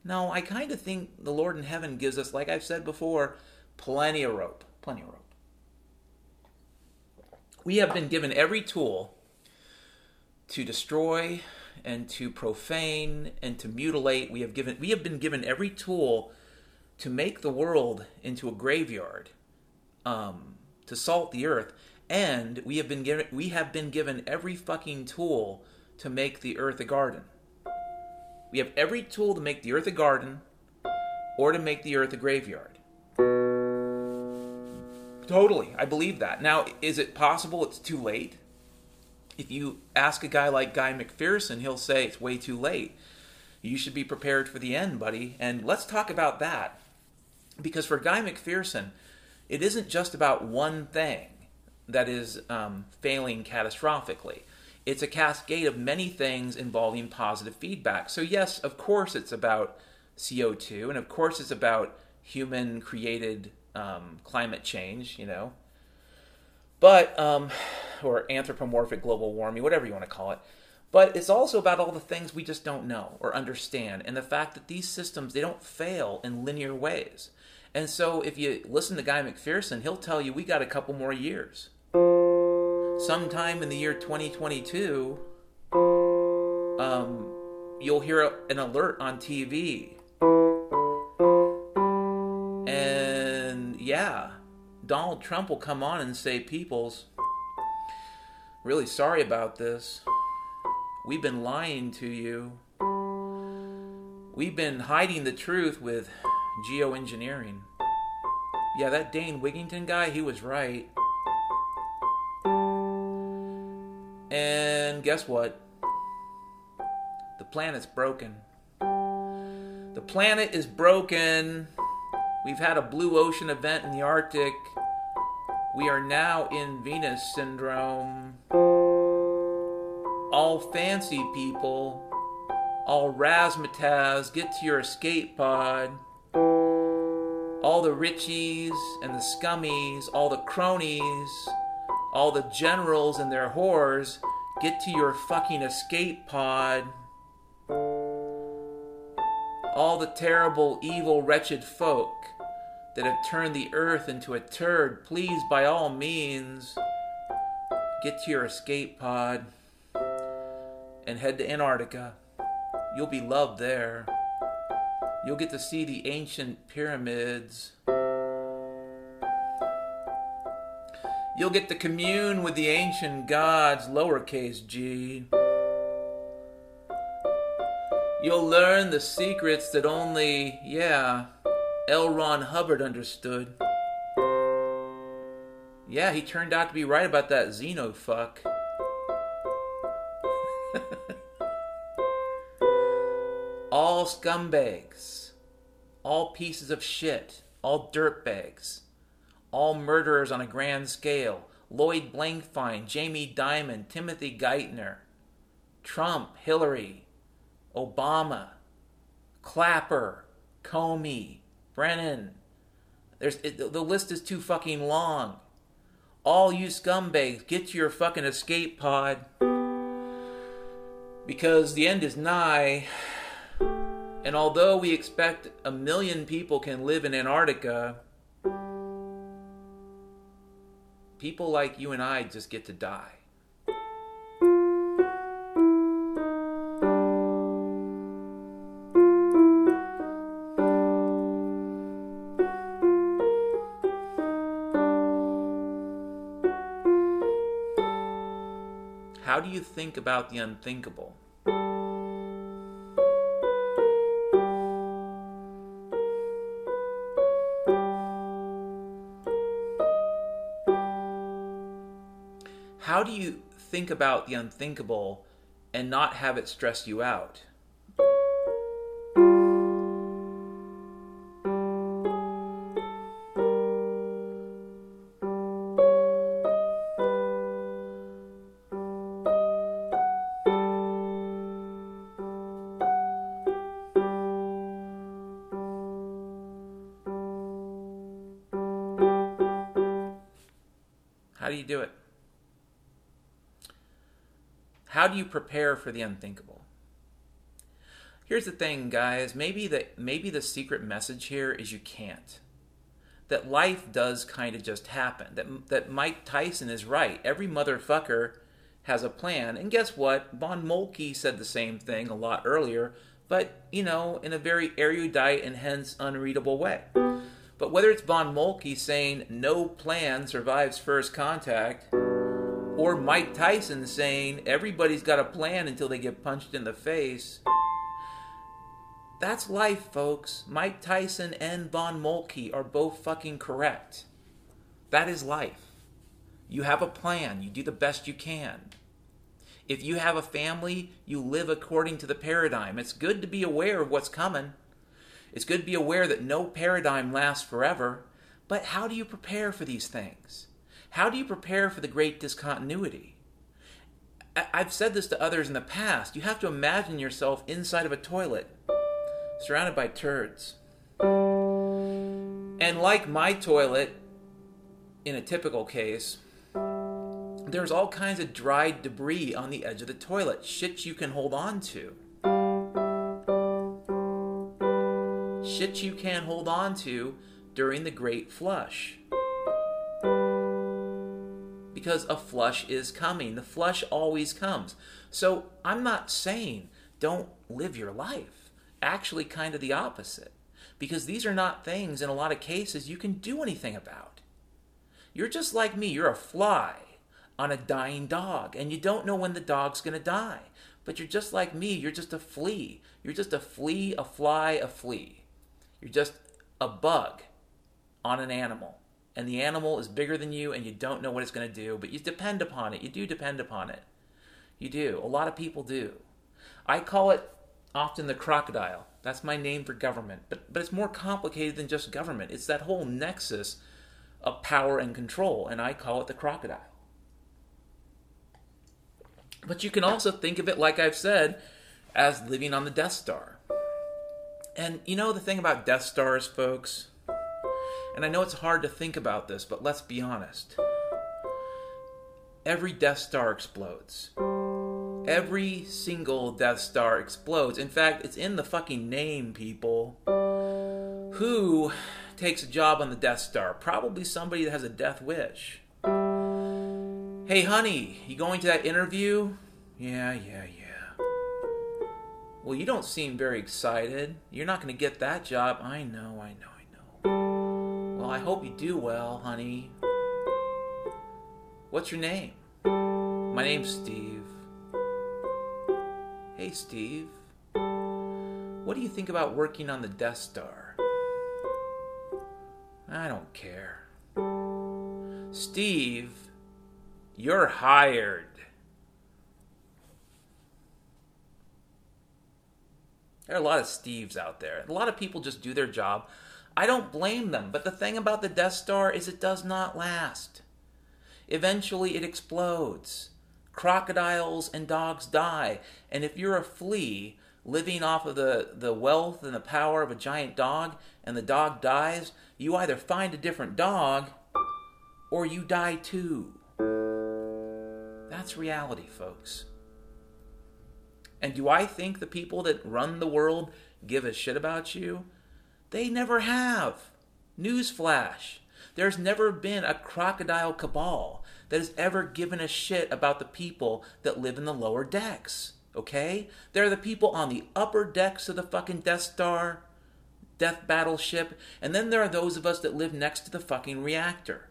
No, I kind of think the Lord in heaven gives us, like I've said before, plenty of rope. Plenty of rope. We have been given every tool to destroy and to profane and to mutilate. We have given we have been given every tool to make the world into a graveyard, um, to salt the earth, and we have been given we have been given every fucking tool to make the earth a garden. We have every tool to make the earth a garden or to make the earth a graveyard. Totally, I believe that. Now, is it possible it's too late? If you ask a guy like Guy McPherson, he'll say it's way too late. You should be prepared for the end, buddy. And let's talk about that. Because for Guy McPherson, it isn't just about one thing that is um, failing catastrophically. It's a cascade of many things involving positive feedback. So, yes, of course, it's about CO2, and of course, it's about human created um, climate change, you know, but, um, or anthropomorphic global warming, whatever you want to call it. But it's also about all the things we just don't know or understand, and the fact that these systems they don't fail in linear ways. And so, if you listen to Guy McPherson, he'll tell you we got a couple more years. Sometime in the year 2022, um, you'll hear an alert on TV. Yeah, Donald Trump will come on and say, Peoples, really sorry about this. We've been lying to you. We've been hiding the truth with geoengineering. Yeah, that Dane Wigington guy, he was right. And guess what? The planet's broken. The planet is broken. We've had a blue ocean event in the Arctic. We are now in Venus syndrome. All fancy people, all razzmatazz, get to your escape pod. All the richies and the scummies, all the cronies, all the generals and their whores, get to your fucking escape pod. All the terrible, evil, wretched folk that have turned the earth into a turd, please, by all means, get to your escape pod and head to Antarctica. You'll be loved there. You'll get to see the ancient pyramids. You'll get to commune with the ancient gods, lowercase g. You'll learn the secrets that only, yeah, L. Ron Hubbard understood. Yeah, he turned out to be right about that Xenu fuck. [LAUGHS] all scumbags, all pieces of shit, all dirtbags, all murderers on a grand scale. Lloyd Blankfein, Jamie Dimon, Timothy Geithner, Trump, Hillary, Obama, Clapper, Comey, Brennan. There's it, the list is too fucking long. All you scumbags, get to your fucking escape pod because the end is nigh. And although we expect a million people can live in Antarctica, people like you and I just get to die. Do you think about the unthinkable? How do you think about the unthinkable and not have it stress you out? How do you do it? How do you prepare for the unthinkable? Here's the thing, guys. Maybe the maybe the secret message here is you can't. That life does kind of just happen. That that Mike Tyson is right. Every motherfucker has a plan. And guess what? Von Moltke said the same thing a lot earlier, but you know, in a very erudite and hence unreadable way. But whether it's Von Moltke saying no plan survives first contact, or Mike Tyson saying everybody's got a plan until they get punched in the face, that's life, folks. Mike Tyson and Von Moltke are both fucking correct. That is life. You have a plan, you do the best you can. If you have a family, you live according to the paradigm. It's good to be aware of what's coming. It's good to be aware that no paradigm lasts forever, But how do you prepare for these things? How do you prepare for the great discontinuity? I've said this to others in the past. You have to imagine yourself inside of a toilet, surrounded by turds. And like my toilet, in a typical case, there's all kinds of dried debris on the edge of the toilet, shit you can hold on to. Shit you can't hold on to during the great flush. Because a flush is coming. The flush always comes. So I'm not saying don't live your life. Actually, kind of the opposite. Because these are not things, in a lot of cases, you can do anything about. You're just like me. You're a fly on a dying dog, and you don't know when the dog's going to die. But you're just like me. You're just a flea. You're just a flea, a fly, a flea. You're just a bug on an animal. And the animal is bigger than you, and you don't know what it's going to do, but you depend upon it. You do depend upon it. You do. A lot of people do. I call it often the crocodile. That's my name for government. But, but it's more complicated than just government. It's that whole nexus of power and control, and I call it the crocodile. But you can also think of it, like I've said, as living on the Death Star. And you know the thing about Death Stars, folks? And I know it's hard to think about this, but let's be honest. Every Death Star explodes. Every single Death Star explodes. In fact, it's in the fucking name, people. Who takes a job on the Death Star? Probably somebody that has a death wish. Hey, honey, you going to that interview? Yeah, yeah, yeah. Well, you don't seem very excited. You're not going to get that job. I know, I know, I know. Well, I hope you do well, honey. What's your name? My name's Steve. Hey, Steve. What do you think about working on the Death Star? I don't care. Steve, you're hired. There are a lot of Steves out there. A lot of people just do their job. I don't blame them, but the thing about the Death Star is it does not last. Eventually, it explodes. Crocodiles and dogs die. And if you're a flea living off of the, the wealth and the power of a giant dog and the dog dies, you either find a different dog or you die too. That's reality, folks. And do I think the people that run the world give a shit about you? They never have. Newsflash. There's never been a crocodile cabal that has ever given a shit about the people that live in the lower decks. Okay? They're the people on the upper decks of the fucking Death Star, Death Battleship, and then there are those of us that live next to the fucking reactor,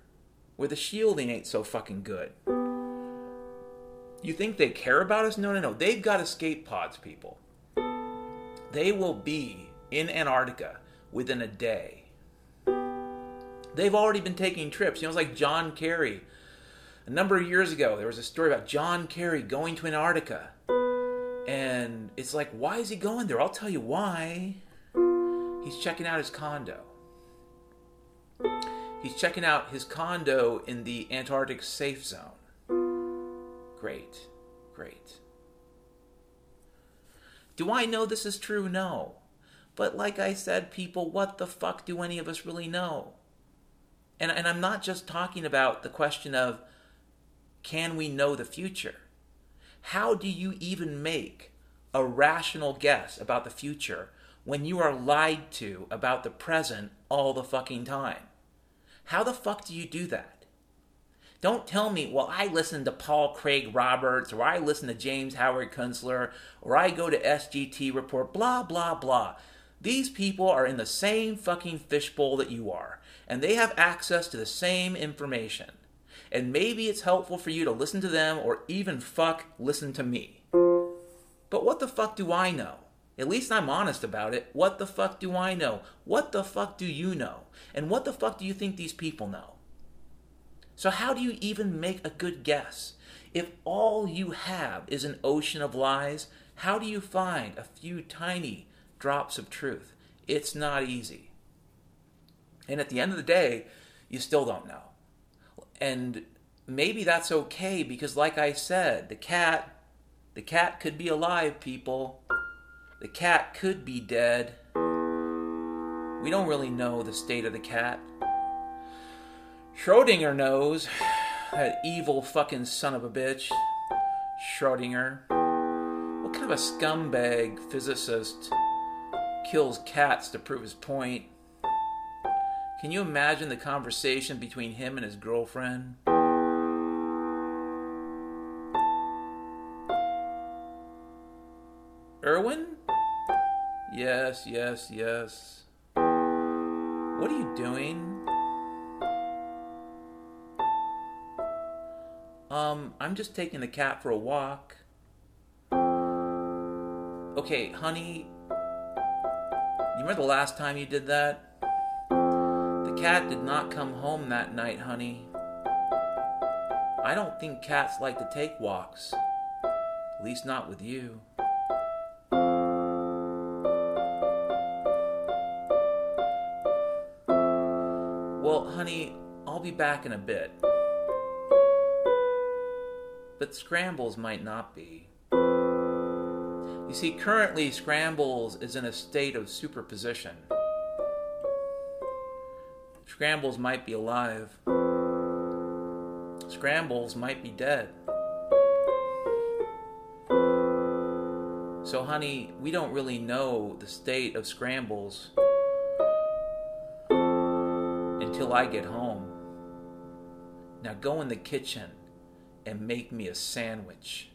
where the shielding ain't so fucking good. You think they care about us? No, no, no. They've got escape pods, people. They will be in Antarctica within a day. They've already been taking trips. You know, it's like John Kerry. A number of years ago, there was a story about John Kerry going to Antarctica. And it's like, why is he going there? I'll tell you why. He's checking out his condo. He's checking out his condo in the Antarctic safe zone. Great, great. Do I know this is true? No. But like I said, people, what the fuck do any of us really know? And, and I'm not just talking about the question of can we know the future? How do you even make a rational guess about the future when you are lied to about the present all the fucking time? How the fuck do you do that? Don't tell me, well, I listen to Paul Craig Roberts, or I listen to James Howard Kunstler, or I go to SGT Report, blah, blah, blah. These people are in the same fucking fishbowl that you are, and they have access to the same information. And maybe it's helpful for you to listen to them, or even fuck, listen to me. But what the fuck do I know? At least I'm honest about it. What the fuck do I know? What the fuck do you know? And what the fuck do you think these people know? So, how do you even make a good guess? If all you have is an ocean of lies, how do you find a few tiny drops of truth? It's not easy. And at the end of the day, you still don't know. And maybe that's okay because like I said, the cat the cat could be alive, people. The cat could be dead. We don't really know the state of the cat. Schrodinger knows. That evil fucking son of a bitch. Schrodinger. What kind of a scumbag physicist kills cats to prove his point? Can you imagine the conversation between him and his girlfriend? Erwin? Yes, yes, yes. What are you doing? Um, I'm just taking the cat for a walk. Okay, honey, you remember the last time you did that? The cat did not come home that night, honey. I don't think cats like to take walks. At least not with you. Well, honey, I'll be back in a bit. But Scrambles might not be. You see, currently Scrambles is in a state of superposition. Scrambles might be alive. Scrambles might be dead. So, honey, we don't really know the state of Scrambles until I get home. Now go in the kitchen and make me a sandwich.